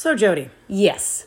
So, Jody, Yes.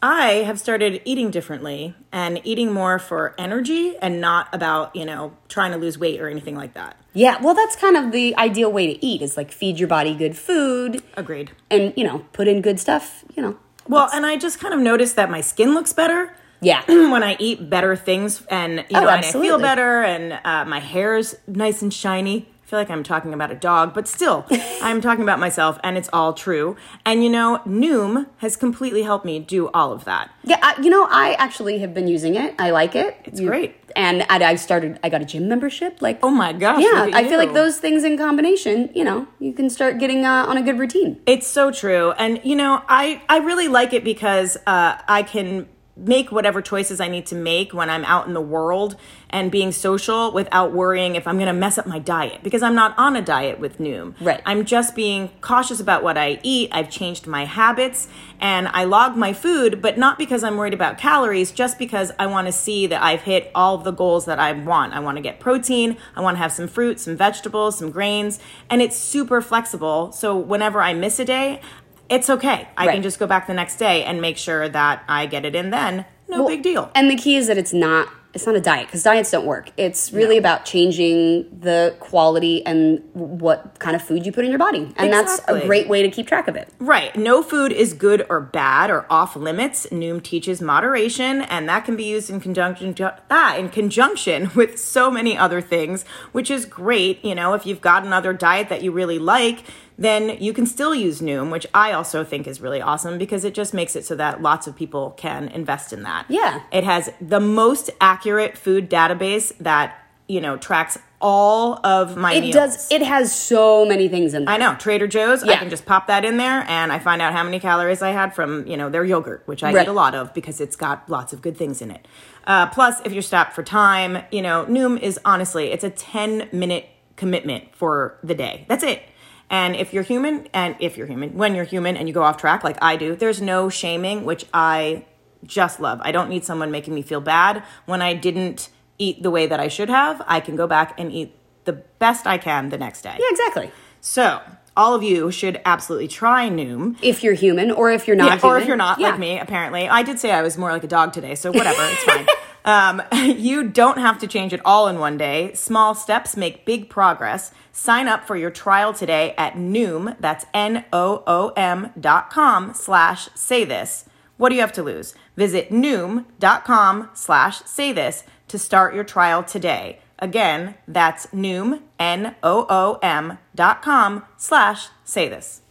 I have started eating differently and eating more for energy and not about, you know, trying to lose weight or anything like that. Yeah, well, that's kind of the ideal way to eat is like feed your body good food Agreed. and, you know, put in good stuff, you know. Well, and I just kind of noticed that my skin looks better Yeah. when I eat better things and, you know, and I feel better and uh, my hair's nice and shiny. Feel like I'm talking about a dog, but still, I'm talking about myself and it's all true. And, you know, Noom has completely helped me do all of that. yeah, I, you know, I actually have been using it. I like it. It's great. And I, I started, I got a gym membership. Like, Oh my gosh. yeah, I feel like those things in combination, you know, you can start getting uh, on a good routine. It's so true. And you know, I I really like it because uh I can make whatever choices I need to make when I'm out in the world and being social without worrying if I'm going to mess up my diet because I'm not on a diet with Noom. Right. I'm just being cautious about what I eat. I've changed my habits and I log my food, but not because I'm worried about calories, just because I want to see that I've hit all the goals that I want. I want to get protein, I want to have some fruit, some vegetables, some grains, and it's super flexible. So whenever I miss a day, it's okay. I Right. can just go back the next day and make sure that I get it in then. No Well, big deal. And the key is that it's not it's not a diet because diets don't work. It's really about changing the quality and what kind of food you put in your body. And that's a great way to keep track of it. Right. No food is good or bad or off limits. Noom teaches moderation, and that can be used in conjunction ah, in conjunction with so many other things, which is great. You know, if you've got another diet that you really like, then you can still use Noom, which I also think is really awesome because it just makes it so that lots of people can invest in that. Yeah. It has the most accurate food database that, you know, tracks all of my It meals. does it has so many things in there. I know Trader Joe's. yeah. I can just pop that in there, and I find out how many calories I had from you know their yogurt, which I Right. eat a lot of because it's got lots of good things in it. Uh, plus, if you're strapped for time, you know Noom is honestly it's a 10 minute commitment for the day. That's it. And if you're human, and if you're human, when you're human and you go off track like I do, there's no shaming, which I just love. I don't need someone making me feel bad when I didn't eat the way that I should have. I can go back and eat the best I can the next day. Yeah, exactly. So, all of you should absolutely try Noom. If you're human or if you're not Yeah, human. or if you're not Yeah. like me, apparently. I did say I was more like a dog today, so whatever, it's fine. Um, you don't have to change it all in one day. Small steps make big progress. Sign up for your trial today at Noom, that's N-O-O-M dot com slash say this. What do you have to lose? Visit Noom.com slash say this to start your trial today. Again, that's Noom, N-O-O-M dot com slash say this.